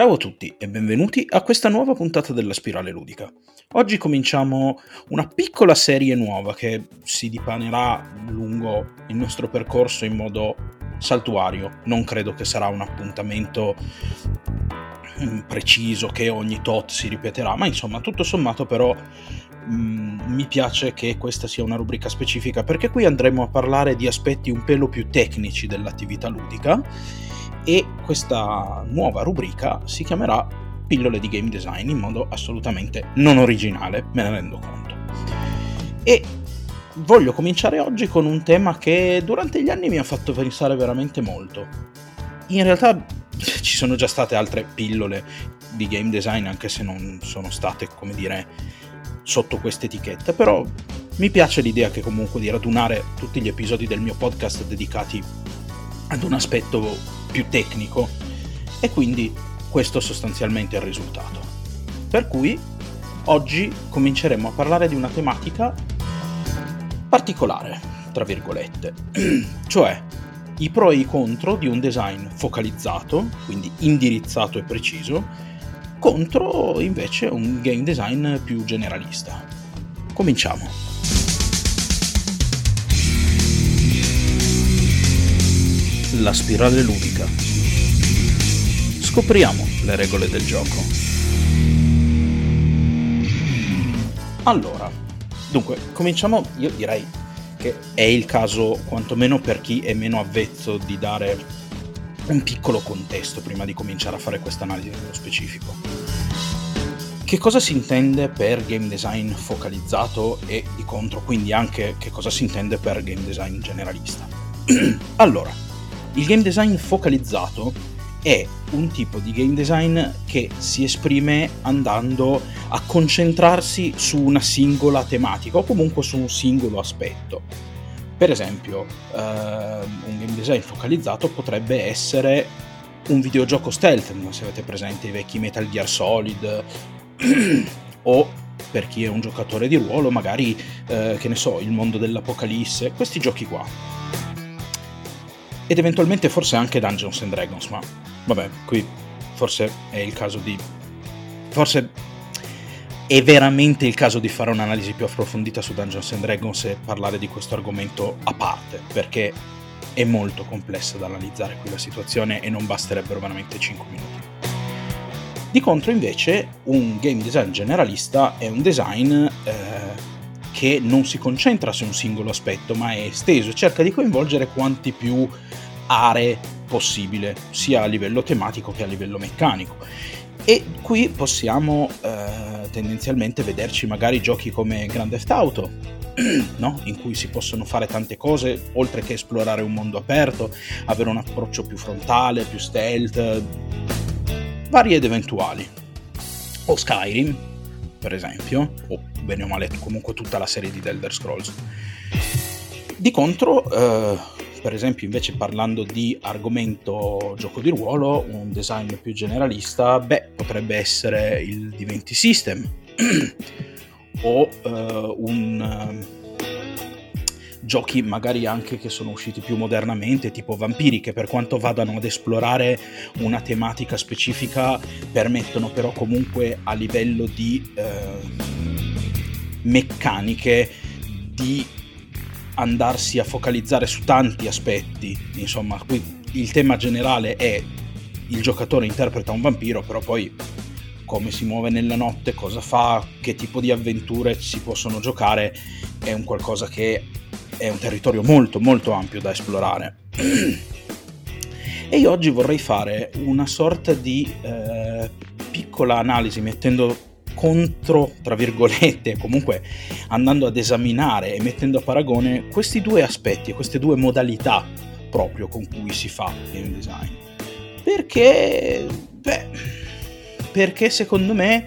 Ciao a tutti e benvenuti a questa nuova puntata della Spirale Ludica. Oggi cominciamo una piccola serie nuova che si dipanerà lungo il nostro percorso in modo saltuario. Non credo che sarà un appuntamento mm, preciso che ogni tot si ripeterà, ma insomma tutto sommato però mm, mi piace che questa sia una rubrica specifica perché qui andremo a parlare di aspetti un pelo più tecnici dell'attività ludica e questa nuova rubrica si chiamerà Pillole di Game Design in modo assolutamente non originale, me ne rendo conto. E voglio cominciare oggi con un tema che durante gli anni mi ha fatto pensare veramente molto. In realtà ci sono già state altre pillole di game design, anche se non sono state, come dire, sotto questa etichetta, però mi piace l'idea che comunque di radunare tutti gli episodi del mio podcast dedicati ad un aspetto più tecnico e quindi questo sostanzialmente è il risultato. Per cui oggi cominceremo a parlare di una tematica particolare, tra virgolette, cioè i pro e i contro di un design focalizzato, quindi indirizzato e preciso, contro invece un game design più generalista. Cominciamo. La spirale ludica. Scopriamo le regole del gioco. Allora, dunque, cominciamo, io direi che è il caso, quantomeno per chi è meno avvezzo, di dare un piccolo contesto prima di cominciare a fare questa analisi nello specifico. Che cosa si intende per game design focalizzato e di contro, quindi anche che cosa si intende per game design generalista? allora, il game design focalizzato è un tipo di game design che si esprime andando a concentrarsi su una singola tematica o comunque su un singolo aspetto. Per esempio, uh, un game design focalizzato potrebbe essere un videogioco stealth, se avete presente i vecchi Metal Gear Solid, o per chi è un giocatore di ruolo, magari, uh, che ne so, il mondo dell'apocalisse, questi giochi qua ed eventualmente forse anche Dungeons and Dragons, ma vabbè, qui forse è il caso di... forse è veramente il caso di fare un'analisi più approfondita su Dungeons and Dragons e parlare di questo argomento a parte, perché è molto complessa da analizzare qui la situazione e non basterebbero veramente 5 minuti. Di contro invece un game design generalista è un design eh, che non si concentra su un singolo aspetto ma è esteso e cerca di coinvolgere quanti più aree possibile, sia a livello tematico che a livello meccanico. E qui possiamo eh, tendenzialmente vederci magari giochi come Grand Theft Auto, no? in cui si possono fare tante cose, oltre che esplorare un mondo aperto, avere un approccio più frontale, più stealth, vari ed eventuali. O Skyrim, per esempio, o bene o male comunque tutta la serie di Elder Scrolls. Di contro, eh, per esempio invece parlando di argomento gioco di ruolo, un design più generalista, beh, potrebbe essere il D20 System o uh, un... Giochi magari anche che sono usciti più modernamente, tipo Vampiri, che per quanto vadano ad esplorare una tematica specifica, permettono però comunque a livello di uh, meccaniche di andarsi a focalizzare su tanti aspetti, insomma, qui il tema generale è il giocatore interpreta un vampiro, però poi come si muove nella notte, cosa fa, che tipo di avventure si possono giocare, è un qualcosa che è un territorio molto molto ampio da esplorare. E io oggi vorrei fare una sorta di eh, piccola analisi mettendo contro, tra virgolette, comunque andando ad esaminare e mettendo a paragone questi due aspetti, queste due modalità proprio con cui si fa game design. Perché, beh, perché secondo me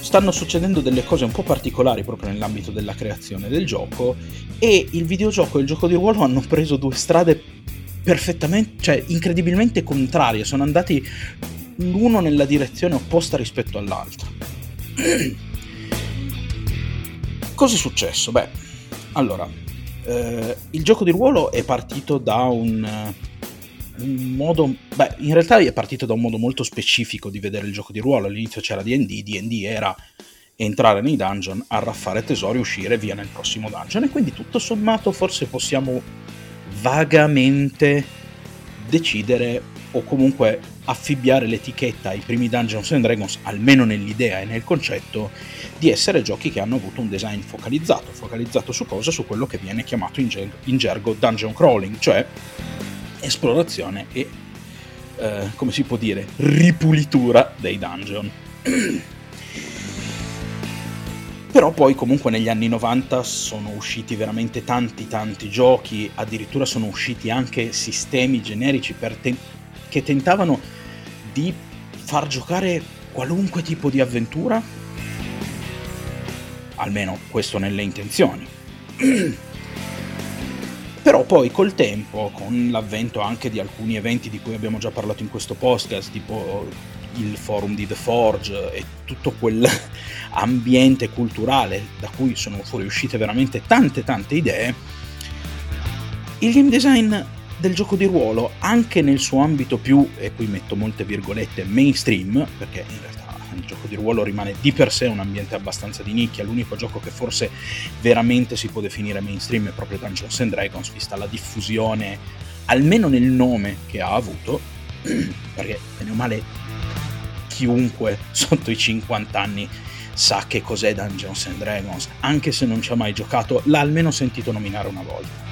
stanno succedendo delle cose un po' particolari proprio nell'ambito della creazione del gioco e il videogioco e il gioco di ruolo hanno preso due strade perfettamente, cioè incredibilmente contrarie, sono andati l'uno nella direzione opposta rispetto all'altro. Cosa è successo? Beh, allora, eh, il gioco di ruolo è partito da un, un modo, beh, in realtà è partito da un modo molto specifico di vedere il gioco di ruolo. All'inizio c'era DD, DD era entrare nei dungeon, arraffare tesori, uscire via nel prossimo dungeon. E quindi tutto sommato forse possiamo vagamente decidere o comunque affibbiare l'etichetta ai primi Dungeons and Dragons, almeno nell'idea e nel concetto, di essere giochi che hanno avuto un design focalizzato. Focalizzato su cosa? Su quello che viene chiamato in, ger- in gergo dungeon crawling, cioè esplorazione e, eh, come si può dire, ripulitura dei dungeon. Però poi comunque negli anni 90 sono usciti veramente tanti tanti giochi, addirittura sono usciti anche sistemi generici te- che tentavano di far giocare qualunque tipo di avventura, almeno questo nelle intenzioni. Però poi col tempo, con l'avvento anche di alcuni eventi di cui abbiamo già parlato in questo podcast, tipo il forum di The Forge e tutto quell'ambiente culturale da cui sono fuoriuscite veramente tante tante idee, il game design del gioco di ruolo, anche nel suo ambito più, e qui metto molte virgolette, mainstream, perché in realtà il gioco di ruolo rimane di per sé un ambiente abbastanza di nicchia, l'unico gioco che forse veramente si può definire mainstream è proprio Dungeons and Dragons, vista la diffusione, almeno nel nome che ha avuto, perché bene o male chiunque sotto i 50 anni sa che cos'è Dungeons and Dragons, anche se non ci ha mai giocato, l'ha almeno sentito nominare una volta.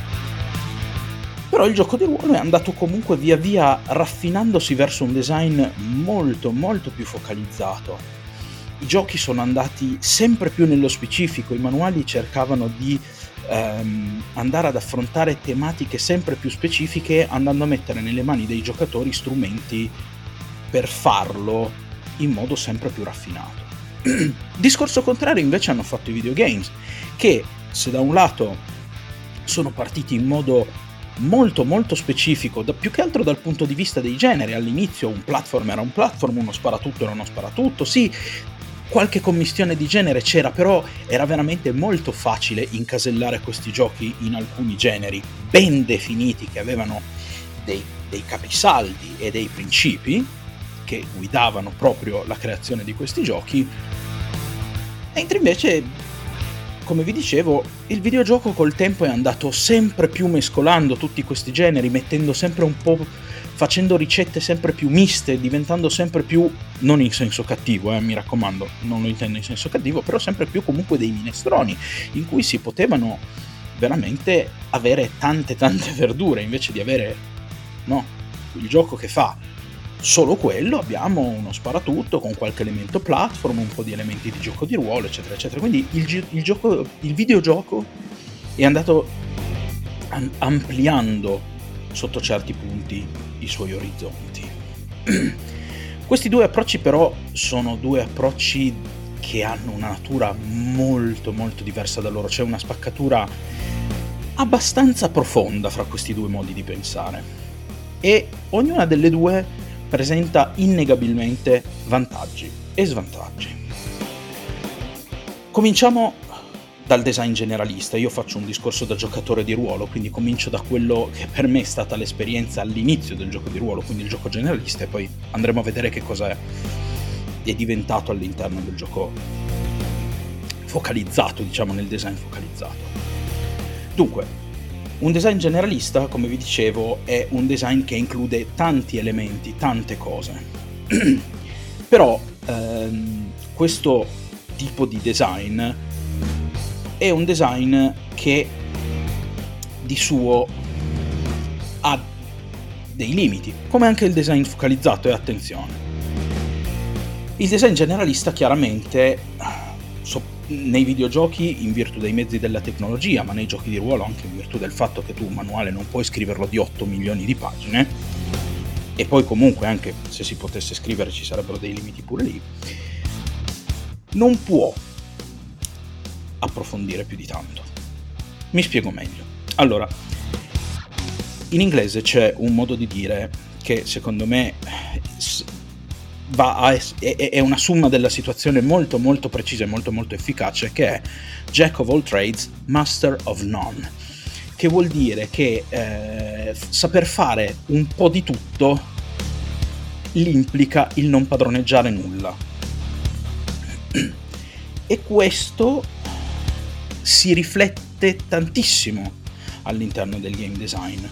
Però il gioco di ruolo è andato comunque via via raffinandosi verso un design molto molto più focalizzato. I giochi sono andati sempre più nello specifico, i manuali cercavano di ehm, andare ad affrontare tematiche sempre più specifiche andando a mettere nelle mani dei giocatori strumenti per farlo in modo sempre più raffinato. Discorso contrario invece hanno fatto i videogames, che se da un lato sono partiti in modo molto molto specifico, da, più che altro dal punto di vista dei generi. All'inizio un platform era un platform, uno sparatutto era uno sparatutto, sì, qualche commistione di genere c'era, però era veramente molto facile incasellare questi giochi in alcuni generi ben definiti che avevano dei, dei capisaldi e dei principi che guidavano proprio la creazione di questi giochi, mentre invece come vi dicevo, il videogioco col tempo è andato sempre più mescolando tutti questi generi, mettendo sempre un po'. facendo ricette sempre più miste, diventando sempre più. non in senso cattivo, eh, mi raccomando, non lo intendo in senso cattivo, però sempre più comunque dei minestroni, in cui si potevano veramente avere tante tante verdure invece di avere. no, il gioco che fa solo quello, abbiamo uno sparatutto con qualche elemento platform, un po' di elementi di gioco di ruolo, eccetera, eccetera. Quindi il, il, gioco, il videogioco è andato ampliando sotto certi punti i suoi orizzonti. Questi due approcci però sono due approcci che hanno una natura molto molto diversa da loro, c'è una spaccatura abbastanza profonda fra questi due modi di pensare e ognuna delle due presenta innegabilmente vantaggi e svantaggi. Cominciamo dal design generalista, io faccio un discorso da giocatore di ruolo, quindi comincio da quello che per me è stata l'esperienza all'inizio del gioco di ruolo, quindi il gioco generalista, e poi andremo a vedere che cosa è, diventato all'interno del gioco focalizzato, diciamo nel design focalizzato. Dunque, un design generalista, come vi dicevo, è un design che include tanti elementi, tante cose. Però ehm, questo tipo di design è un design che di suo ha dei limiti, come anche il design focalizzato e attenzione. Il design generalista chiaramente nei videogiochi in virtù dei mezzi della tecnologia, ma nei giochi di ruolo anche in virtù del fatto che tu un manuale non puoi scriverlo di 8 milioni di pagine, e poi comunque anche se si potesse scrivere ci sarebbero dei limiti pure lì, non può approfondire più di tanto. Mi spiego meglio. Allora, in inglese c'è un modo di dire che secondo me a, è, è, una summa della situazione molto molto precisa e molto molto efficace che è Jack of all trades, master of none. che vuol dire che eh, saper fare un po' di tutto l'implica il non padroneggiare nulla. E questo si riflette tantissimo all'interno del game design.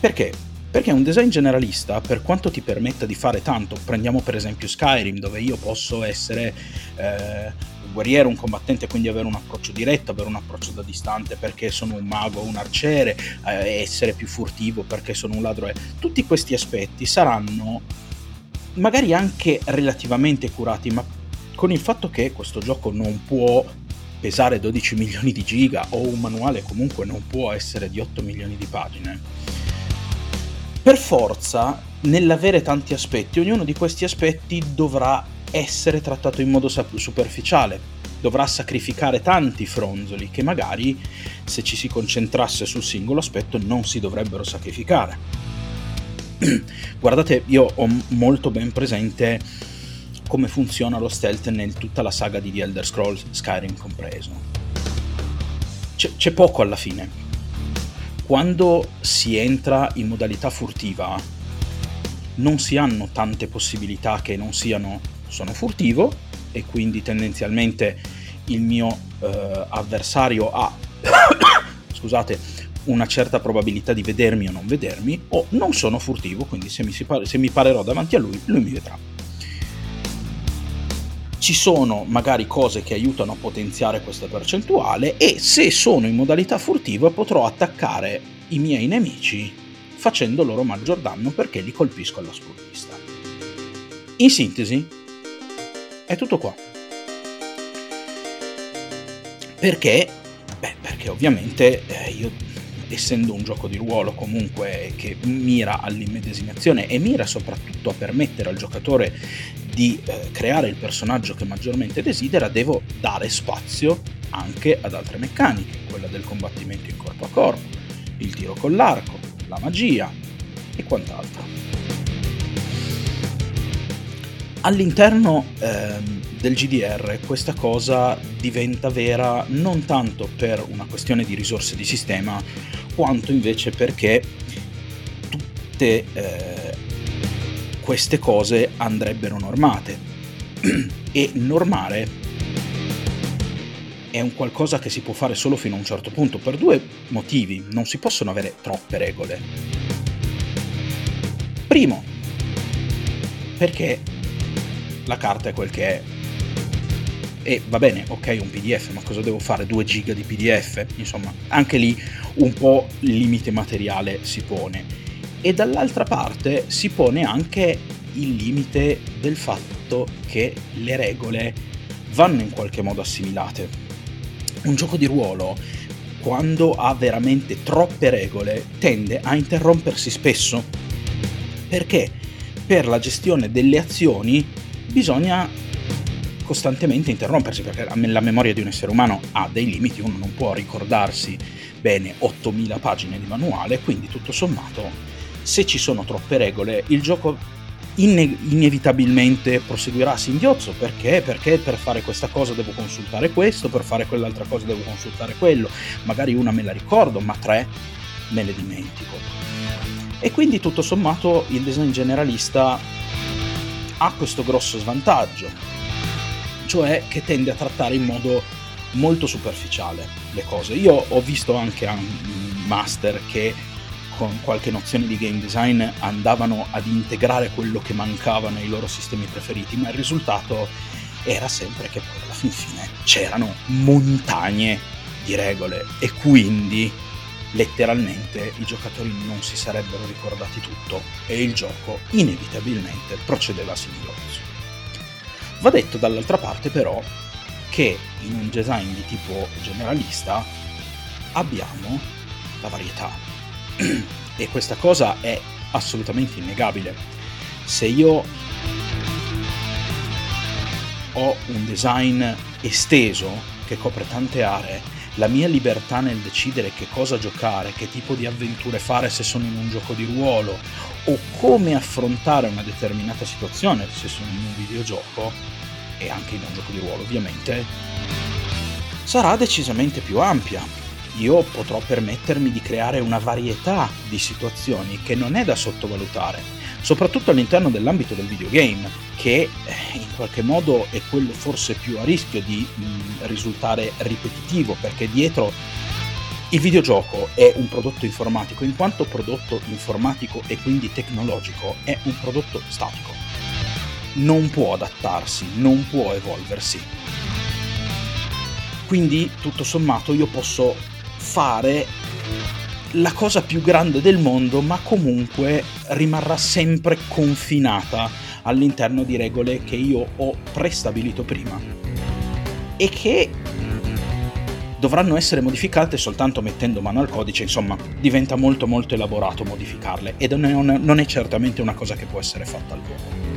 Perché? Perché un design generalista, per quanto ti permetta di fare tanto, prendiamo per esempio Skyrim, dove io posso essere eh, un guerriero, un combattente, quindi avere un approccio diretto, avere un approccio da distante perché sono un mago un arciere, eh, essere più furtivo perché sono un ladro. Tutti questi aspetti saranno magari anche relativamente curati, ma con il fatto che questo gioco non può pesare 12 milioni di giga o un manuale comunque non può essere di 8 milioni di pagine, per forza nell'avere tanti aspetti, ognuno di questi aspetti dovrà essere trattato in modo superficiale, dovrà sacrificare tanti fronzoli che magari se ci si concentrasse sul singolo aspetto non si dovrebbero sacrificare. Guardate, io ho molto ben presente come funziona lo stealth in tutta la saga di The Elder Scrolls, Skyrim compreso. C'è, c'è poco alla fine. Quando si entra in modalità furtiva, non si hanno tante possibilità che non siano sono furtivo e quindi tendenzialmente il mio eh, avversario ha scusate una certa probabilità di vedermi o non vedermi o non sono furtivo quindi se mi, pare, se mi parerò davanti a lui lui mi vedrà ci sono magari cose che aiutano a potenziare questa percentuale e se sono in modalità furtiva potrò attaccare i miei nemici facendo loro maggior danno perché li colpisco alla sprovvista. In sintesi, è tutto qua. Perché? Beh, perché ovviamente eh, io, essendo un gioco di ruolo comunque che mira all'immedesimazione e mira soprattutto a permettere al giocatore di eh, creare il personaggio che maggiormente desidera, devo dare spazio anche ad altre meccaniche, quella del combattimento in corpo a corpo, il tiro con l'arco, la magia e quant'altro. All'interno ehm, del GDR questa cosa diventa vera non tanto per una questione di risorse di sistema, quanto invece perché tutte eh, queste cose andrebbero normate. e normare è un qualcosa che si può fare solo fino a un certo punto, per due motivi. Non si possono avere troppe regole. Primo, perché la carta è quel che è. E va bene, ok, un PDF, ma cosa devo fare? 2 giga di PDF? Insomma, anche lì un po' il limite materiale si pone. E dall'altra parte si pone anche il limite del fatto che le regole vanno in qualche modo assimilate. Un gioco di ruolo, quando ha veramente troppe regole, tende a interrompersi spesso. Perché? Per la gestione delle azioni bisogna costantemente interrompersi perché la memoria di un essere umano ha dei limiti, uno non può ricordarsi bene 8000 pagine di manuale, quindi tutto sommato se ci sono troppe regole il gioco inne- inevitabilmente proseguirà a singhiozzo perché? Perché per fare questa cosa devo consultare questo, per fare quell'altra cosa devo consultare quello, magari una me la ricordo, ma tre me le dimentico. E quindi tutto sommato il design generalista ha questo grosso svantaggio, cioè che tende a trattare in modo molto superficiale le cose. Io ho visto anche master che con qualche nozione di game design andavano ad integrare quello che mancava nei loro sistemi preferiti, ma il risultato era sempre che poi alla fin fine c'erano montagne di regole e quindi letteralmente i giocatori non si sarebbero ricordati tutto e il gioco inevitabilmente procedeva a singhiozzo. Va detto dall'altra parte però che in un design di tipo generalista abbiamo la varietà e questa cosa è assolutamente innegabile. Se io ho un design esteso che copre tante aree la mia libertà nel decidere che cosa giocare, che tipo di avventure fare se sono in un gioco di ruolo o come affrontare una determinata situazione se sono in un videogioco e anche in un gioco di ruolo ovviamente, sarà decisamente più ampia. Io potrò permettermi di creare una varietà di situazioni che non è da sottovalutare, soprattutto all'interno dell'ambito del videogame, che eh, in qualche modo è quello forse più a rischio di mm, risultare ripetitivo, perché dietro il videogioco è un prodotto informatico, in quanto prodotto informatico e quindi tecnologico è un prodotto statico. Non può adattarsi, non può evolversi. Quindi, tutto sommato, io posso fare la cosa più grande del mondo, ma comunque rimarrà sempre confinata all'interno di regole che io ho prestabilito prima e che dovranno essere modificate soltanto mettendo mano al codice, insomma diventa molto molto elaborato modificarle ed non è certamente una cosa che può essere fatta al volo.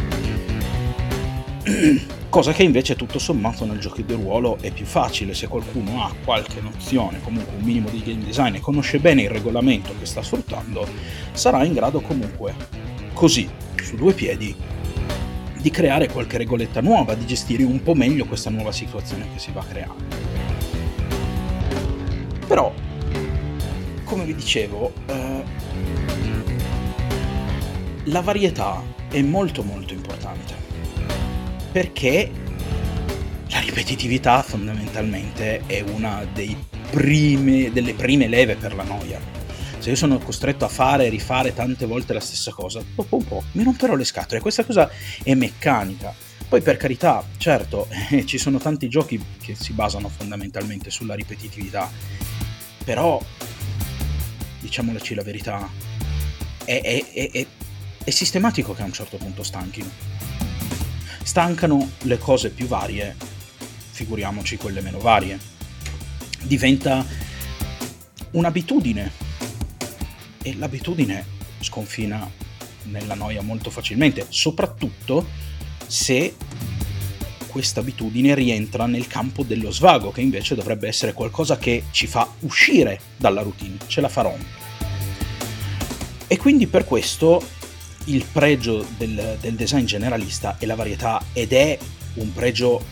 Cosa che invece tutto sommato nel gioco di ruolo è più facile se qualcuno ha qualche nozione, comunque un minimo di game design e conosce bene il regolamento che sta sfruttando, sarà in grado comunque, così, su due piedi, di creare qualche regoletta nuova, di gestire un po' meglio questa nuova situazione che si va creando. Però, come vi dicevo, eh, la varietà è molto molto importante perché la ripetitività fondamentalmente è una prime, delle prime leve per la noia. Se io sono costretto a fare e rifare tante volte la stessa cosa, dopo un po' mi romperò le scatole. Questa cosa è meccanica. Poi per carità, certo, eh, ci sono tanti giochi che si basano fondamentalmente sulla ripetitività però, diciamoci la verità, è, è, è, è sistematico che a un certo punto stanchino. Stancano le cose più varie, figuriamoci quelle meno varie. Diventa un'abitudine e l'abitudine sconfina nella noia molto facilmente, soprattutto se questa abitudine rientra nel campo dello svago, che invece dovrebbe essere qualcosa che ci fa uscire dalla routine, ce la farò. E quindi per questo il pregio del, del design generalista è la varietà ed è un pregio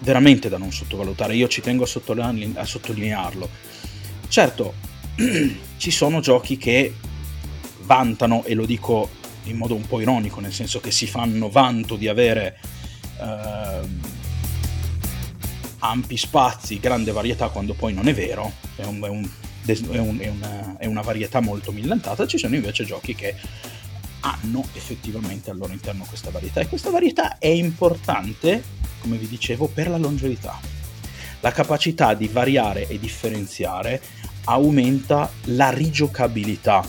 veramente da non sottovalutare, io ci tengo a, sottolinearlo. A sottolinearlo. Certo, ci sono giochi che vantano, e lo dico in modo un po' ironico, nel senso che si fanno vanto di avere eh, ampi spazi, grande varietà, quando poi non è vero, è, un, è, un, è, un, una, è una varietà molto millantata, ci sono invece giochi che hanno effettivamente al loro interno questa varietà e questa varietà è importante, come vi dicevo, per la longevità. La capacità di variare e differenziare aumenta la rigiocabilità,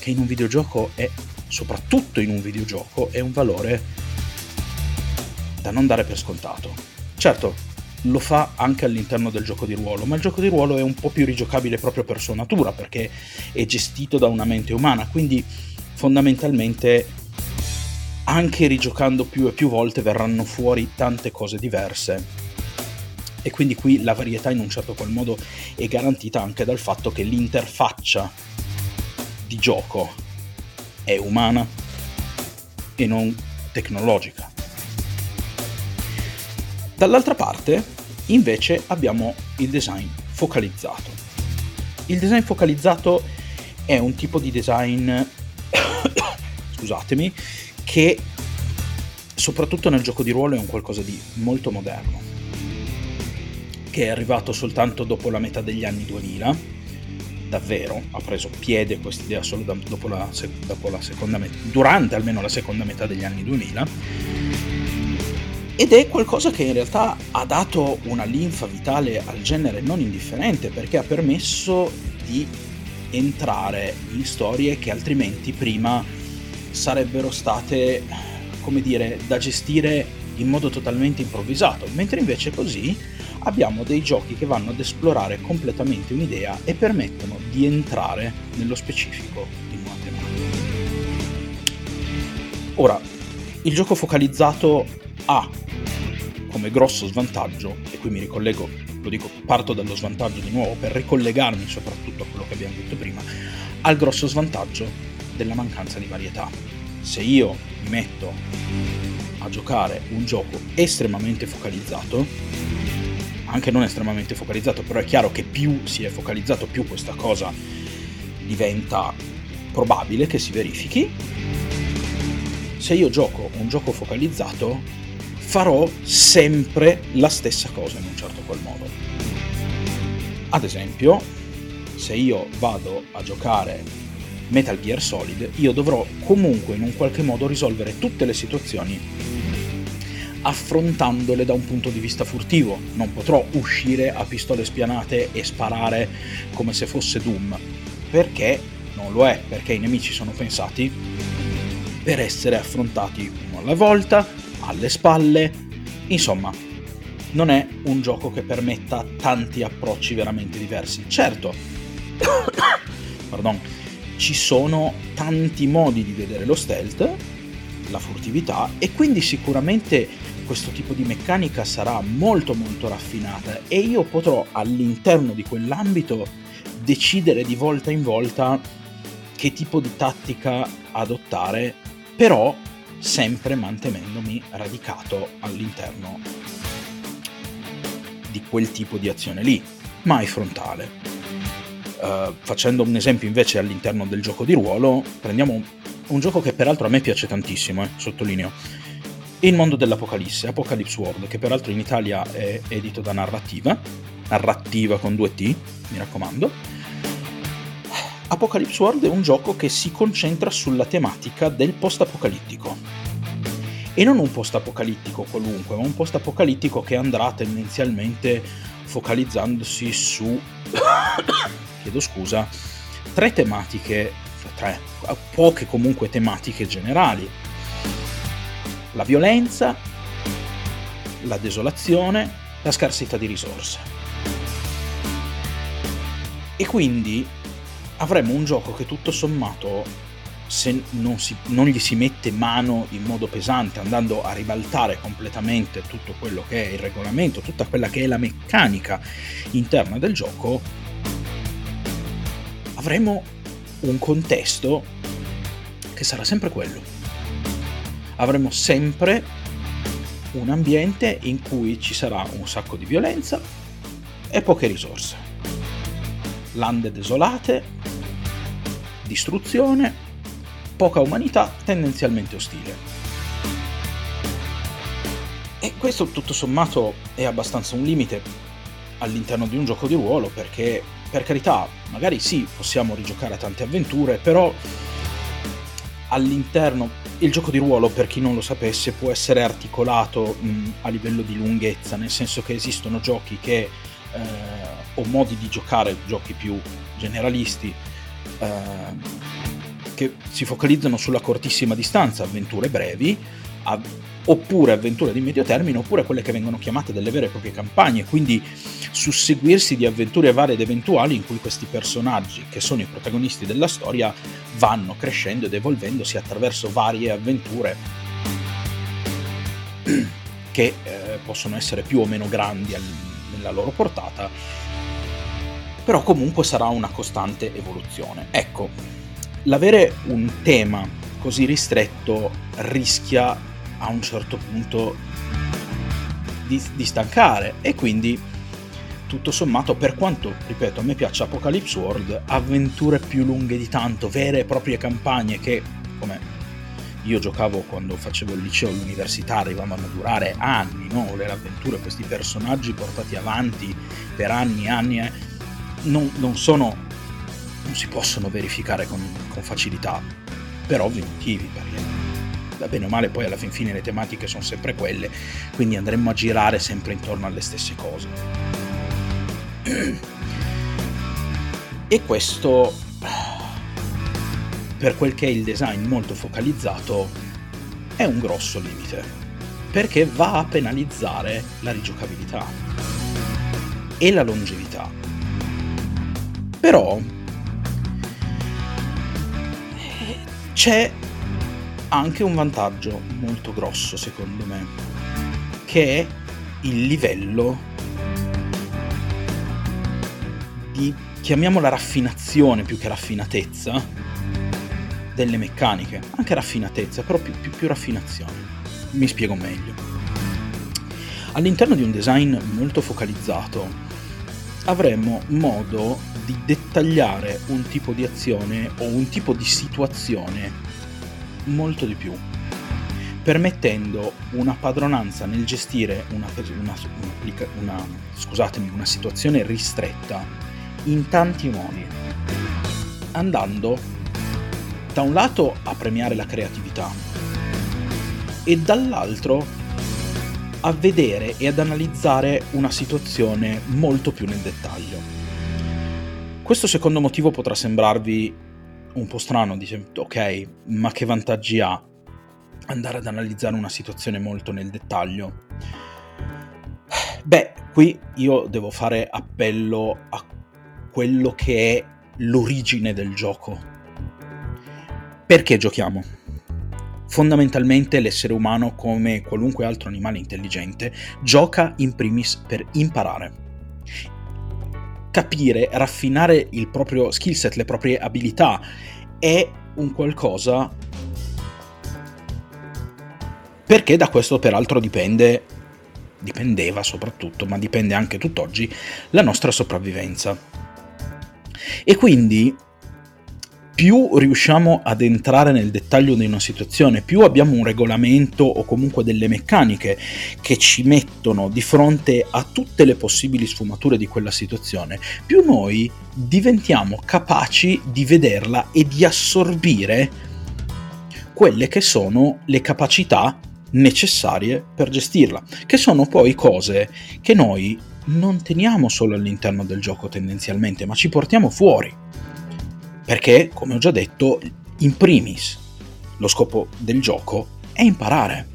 che in un videogioco è, soprattutto in un videogioco, è un valore da non dare per scontato. Certo, lo fa anche all'interno del gioco di ruolo, ma il gioco di ruolo è un po' più rigiocabile proprio per sua natura, perché è gestito da una mente umana, quindi fondamentalmente anche rigiocando più e più volte verranno fuori tante cose diverse. E quindi qui la varietà in un certo qual modo è garantita anche dal fatto che l'interfaccia di gioco è umana e non tecnologica. Dall'altra parte, invece, abbiamo il design focalizzato. Il design focalizzato è un tipo di design, scusatemi, che soprattutto nel gioco di ruolo è un qualcosa di molto moderno, che è arrivato soltanto dopo la metà degli anni 2000, davvero, ha preso piede questa idea solo da, dopo, la, dopo la seconda metà, durante almeno la seconda metà degli anni 2000, ed è qualcosa che in realtà ha dato una linfa vitale al genere non indifferente perché ha permesso di entrare in storie che altrimenti prima sarebbero state, come dire, da gestire in modo totalmente improvvisato, mentre invece così abbiamo dei giochi che vanno ad esplorare completamente un'idea e permettono di entrare nello specifico di una tematica. Ora, il gioco focalizzato ha come grosso svantaggio, e qui mi ricollego, lo dico, parto dallo svantaggio di nuovo per ricollegarmi soprattutto a quello che abbiamo detto prima, al grosso svantaggio della mancanza di varietà. Se io mi metto a giocare un gioco estremamente focalizzato, anche non estremamente focalizzato, però è chiaro che più si è focalizzato, più questa cosa diventa probabile che si verifichi. Se io gioco un gioco focalizzato, farò sempre la stessa cosa in un certo qual modo. Ad esempio, se io vado a giocare Metal Gear Solid, io dovrò comunque in un qualche modo risolvere tutte le situazioni affrontandole da un punto di vista furtivo. Non potrò uscire a pistole spianate e sparare come se fosse Doom, perché non lo è, perché i nemici sono pensati per essere affrontati uno alla volta, alle spalle, insomma, non è un gioco che permetta tanti approcci veramente diversi. Certo, pardon, ci sono tanti modi di vedere lo stealth, la furtività, e quindi sicuramente questo tipo di meccanica sarà molto molto raffinata. E io potrò all'interno di quell'ambito decidere di volta in volta che tipo di tattica adottare, però sempre mantenendomi radicato all'interno di quel tipo di azione lì, mai frontale. Uh, facendo un esempio invece all'interno del gioco di ruolo, prendiamo un gioco che peraltro a me piace tantissimo, eh, sottolineo, il mondo dell'Apocalisse, Apocalypse World, che peraltro in Italia è edito da Narrativa, Narrativa con due T, mi raccomando. Apocalypse World è un gioco che si concentra sulla tematica del post-apocalittico. E non un post-apocalittico qualunque, ma un post-apocalittico che andrà tendenzialmente focalizzandosi su, chiedo scusa, tre tematiche, tre, poche comunque tematiche generali la violenza, la desolazione, la scarsità di risorse. E quindi avremo un gioco che tutto sommato, se non, si, non, gli si mette mano in modo pesante, andando a ribaltare completamente tutto quello che è il regolamento, tutta quella che è la meccanica interna del gioco, avremo un contesto che sarà sempre quello avremo sempre un ambiente in cui ci sarà un sacco di violenza e poche risorse. Lande desolate, distruzione, poca umanità tendenzialmente ostile. E questo tutto sommato è abbastanza un limite all'interno di un gioco di ruolo perché per carità magari sì possiamo rigiocare tante avventure però all'interno il gioco di ruolo, per chi non lo sapesse, può essere articolato mh, a livello di lunghezza, nel senso che esistono giochi che, eh, o modi di giocare, giochi più generalisti, eh, che si focalizzano sulla cortissima distanza, avventure brevi, av- oppure avventure di medio termine, oppure quelle che vengono chiamate delle vere e proprie campagne, quindi susseguirsi di avventure varie ed eventuali in cui questi personaggi, che sono i protagonisti della storia, vanno crescendo ed evolvendosi attraverso varie avventure che eh, possono essere più o meno grandi al- nella loro portata, però comunque sarà una costante evoluzione. Ecco, l'avere un tema così ristretto rischia a un certo punto di, di stancare e quindi tutto sommato, per quanto, ripeto, a me piace Apocalypse World, avventure più lunghe di tanto, vere e proprie campagne che, come io giocavo quando facevo il liceo all'università, arrivavano a durare anni, no? Le avventure, questi personaggi portati avanti per anni e anni, eh, non, non, sono, non si possono verificare con, con facilità, per ovvi motivi, perché va bene o male poi alla fin fine le tematiche sono sempre quelle, quindi andremo a girare sempre intorno alle stesse cose. E questo, per quel che è il design molto focalizzato, è un grosso limite, perché va a penalizzare la rigiocabilità e la longevità. Però c'è anche un vantaggio molto grosso secondo me, che è il livello di, chiamiamola raffinazione più che raffinatezza, delle meccaniche, anche raffinatezza, però più, più, più raffinazione. Mi spiego meglio. All'interno di un design molto focalizzato avremo modo di dettagliare un tipo di azione o un tipo di situazione molto di più, permettendo una padronanza nel gestire una, una, una, una situazione ristretta in tanti modi, andando da un lato a premiare la creatività e dall'altro a vedere e ad analizzare una situazione molto più nel dettaglio. Questo secondo motivo potrà sembrarvi un po' strano, dice ok, ma che vantaggi ha andare ad analizzare una situazione molto nel dettaglio? Beh, qui io devo fare appello a quello che è l'origine del gioco. Perché giochiamo? Fondamentalmente l'essere umano, come qualunque altro animale intelligente, gioca in primis per imparare. Capire, raffinare il proprio skill set, le proprie abilità, è un qualcosa perché da questo peraltro dipende, dipendeva soprattutto, ma dipende anche tutt'oggi, la nostra sopravvivenza. E quindi più riusciamo ad entrare nel dettaglio di una situazione, più abbiamo un regolamento o comunque delle meccaniche che ci mettono di fronte a tutte le possibili sfumature di quella situazione, più noi diventiamo capaci di vederla e di assorbire quelle che sono le capacità necessarie per gestirla, che sono poi cose che noi non teniamo solo all'interno del gioco tendenzialmente, ma ci portiamo fuori perché, come ho già detto, in primis lo scopo del gioco è imparare.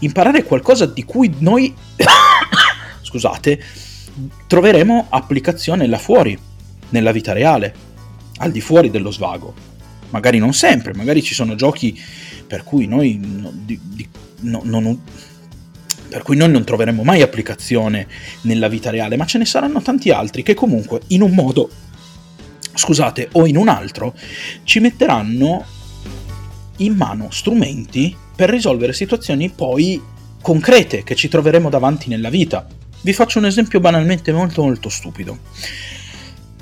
Imparare qualcosa di cui noi, scusate, troveremo applicazione là fuori, nella vita reale, al di fuori dello svago. Magari non sempre, magari ci sono giochi per cui noi, no, di, di, no, non, per cui noi non troveremo mai applicazione nella vita reale, ma ce ne saranno tanti altri che comunque in un modo scusate, o in un altro, ci metteranno in mano strumenti per risolvere situazioni poi concrete che ci troveremo davanti nella vita. Vi faccio un esempio banalmente molto molto stupido.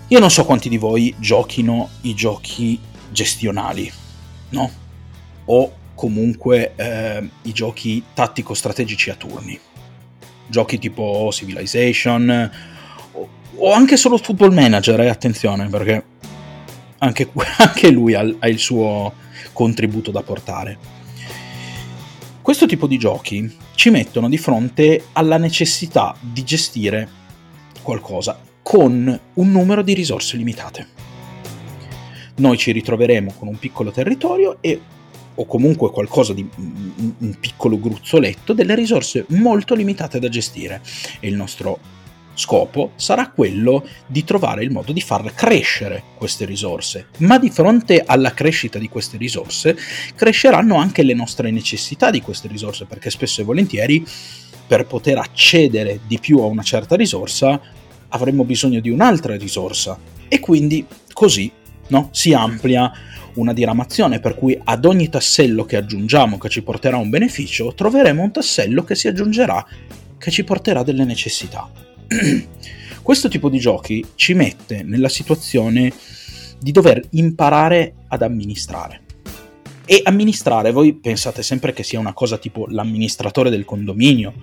Io non so quanti di voi giochino i giochi gestionali, no? O comunque eh, i giochi tattico-strategici a turni. Giochi tipo Civilization o anche solo Football Manager, eh, attenzione, perché anche, anche lui ha, ha il suo contributo da portare. Questo tipo di giochi ci mettono di fronte alla necessità di gestire qualcosa con un numero di risorse limitate. Noi ci ritroveremo con un piccolo territorio e o comunque qualcosa di un piccolo gruzzoletto delle risorse molto limitate da gestire e il nostro scopo sarà quello di trovare il modo di far crescere queste risorse, ma di fronte alla crescita di queste risorse cresceranno anche le nostre necessità di queste risorse, perché spesso e volentieri per poter accedere di più a una certa risorsa avremo bisogno di un'altra risorsa e quindi così no, si amplia una diramazione per cui ad ogni tassello che aggiungiamo che ci porterà un beneficio troveremo un tassello che si aggiungerà che ci porterà delle necessità. Questo tipo di giochi ci mette nella situazione di dover imparare ad amministrare. E amministrare, voi pensate sempre che sia una cosa tipo l'amministratore del condominio,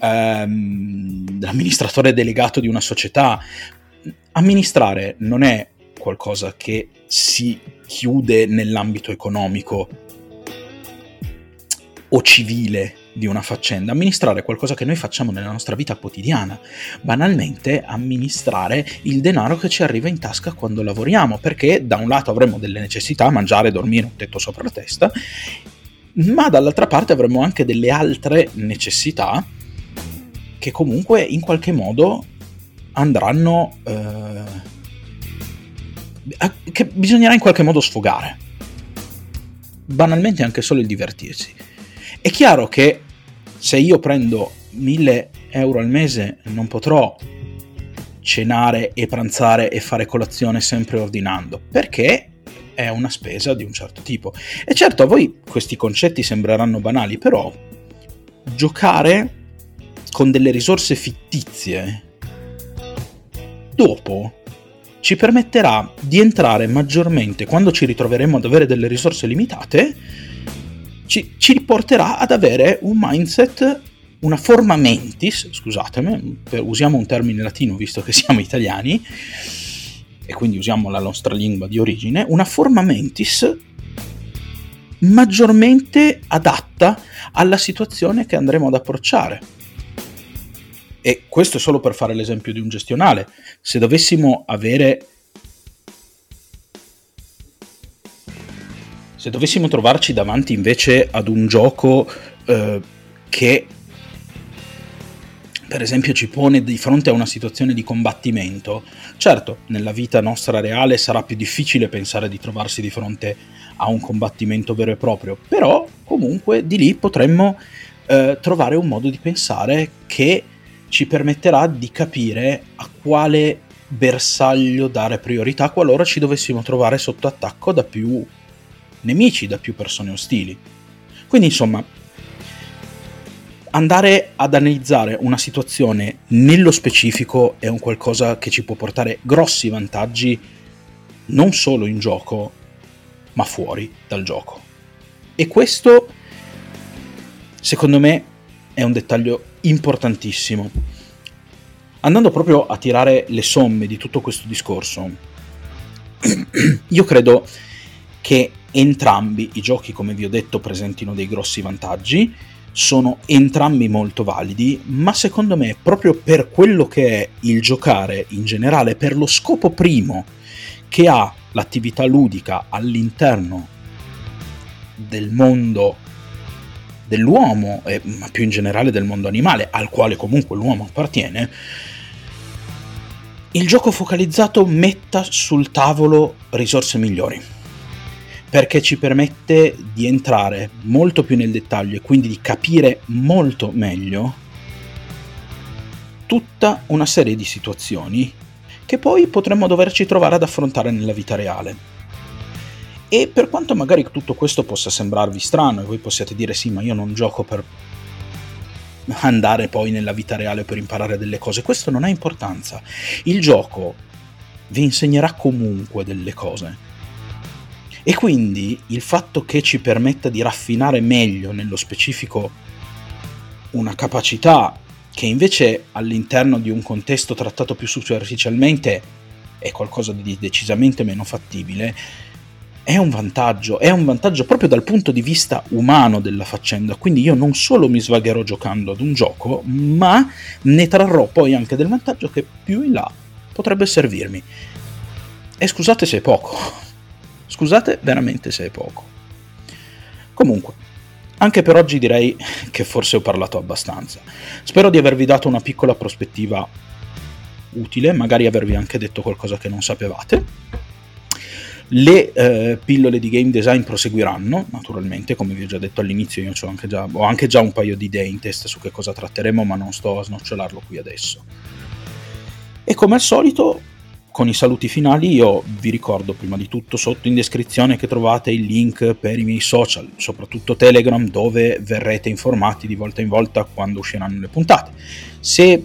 ehm, l'amministratore delegato di una società. Amministrare non è qualcosa che si chiude nell'ambito economico o civile di una faccenda, amministrare qualcosa che noi facciamo nella nostra vita quotidiana, banalmente amministrare il denaro che ci arriva in tasca quando lavoriamo, perché da un lato avremo delle necessità, mangiare, dormire, un tetto sopra la testa, ma dall'altra parte avremo anche delle altre necessità che comunque in qualche modo andranno... Eh, che bisognerà in qualche modo sfogare. Banalmente anche solo il divertirsi. È chiaro che se io prendo 1000 euro al mese non potrò cenare e pranzare e fare colazione sempre ordinando, perché è una spesa di un certo tipo. E certo a voi questi concetti sembreranno banali, però giocare con delle risorse fittizie, dopo ci permetterà di entrare maggiormente quando ci ritroveremo ad avere delle risorse limitate, ci, ci riporterà ad avere un mindset, una forma mentis, scusatemi, usiamo un termine latino visto che siamo italiani, e quindi usiamo la nostra lingua di origine, una forma mentis maggiormente adatta alla situazione che andremo ad approcciare. E questo è solo per fare l'esempio di un gestionale. Se dovessimo avere... Se dovessimo trovarci davanti invece ad un gioco eh, che per esempio ci pone di fronte a una situazione di combattimento, certo, nella vita nostra reale sarà più difficile pensare di trovarsi di fronte a un combattimento vero e proprio, però comunque di lì potremmo eh, trovare un modo di pensare che ci permetterà di capire a quale bersaglio dare priorità qualora ci dovessimo trovare sotto attacco da più nemici, da più persone ostili. Quindi insomma, andare ad analizzare una situazione nello specifico è un qualcosa che ci può portare grossi vantaggi non solo in gioco, ma fuori dal gioco. E questo, secondo me, è un dettaglio importantissimo. Andando proprio a tirare le somme di tutto questo discorso, io credo che entrambi i giochi, come vi ho detto, presentino dei grossi vantaggi, sono entrambi molto validi, ma secondo me proprio per quello che è il giocare in generale, per lo scopo primo che ha l'attività ludica all'interno del mondo dell'uomo, e, ma più in generale del mondo animale, al quale comunque l'uomo appartiene, il gioco focalizzato metta sul tavolo risorse migliori, perché ci permette di entrare molto più nel dettaglio e quindi di capire molto meglio tutta una serie di situazioni che poi potremmo doverci trovare ad affrontare nella vita reale. E per quanto magari tutto questo possa sembrarvi strano e voi possiate dire sì, ma io non gioco per andare poi nella vita reale per imparare delle cose, questo non ha importanza. Il gioco vi insegnerà comunque delle cose. E quindi il fatto che ci permetta di raffinare meglio nello specifico una capacità che invece all'interno di un contesto trattato più superficialmente è qualcosa di decisamente meno fattibile, è un vantaggio, è un vantaggio proprio dal punto di vista umano della faccenda, quindi io non solo mi svagherò giocando ad un gioco, ma ne trarrò poi anche del vantaggio che più in là potrebbe servirmi. E scusate se è poco, scusate veramente se è poco. Comunque, anche per oggi direi che forse ho parlato abbastanza. Spero di avervi dato una piccola prospettiva utile, magari avervi anche detto qualcosa che non sapevate le eh, pillole di game design proseguiranno, naturalmente, come vi ho già detto all'inizio, io ho anche, già, ho anche già un paio di idee in testa su che cosa tratteremo, ma non sto a snocciolarlo qui adesso. E come al solito, con i saluti finali, io vi ricordo prima di tutto sotto in descrizione che trovate il link per i miei social, soprattutto Telegram, dove verrete informati di volta in volta quando usciranno le puntate. Se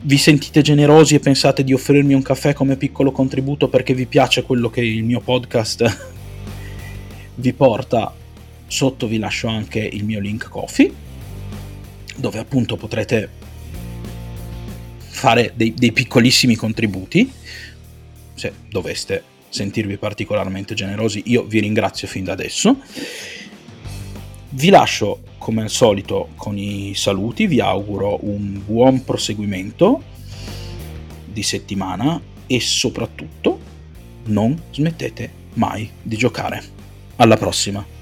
vi sentite generosi e pensate di offrirmi un caffè come piccolo contributo perché vi piace quello che il mio podcast vi porta, sotto vi lascio anche il mio link Coffee, dove appunto potrete fare dei, dei piccolissimi contributi, se doveste sentirvi particolarmente generosi, io vi ringrazio fin da adesso. Vi lascio come al solito con i saluti, vi auguro un buon proseguimento di settimana e soprattutto non smettete mai di giocare. Alla prossima!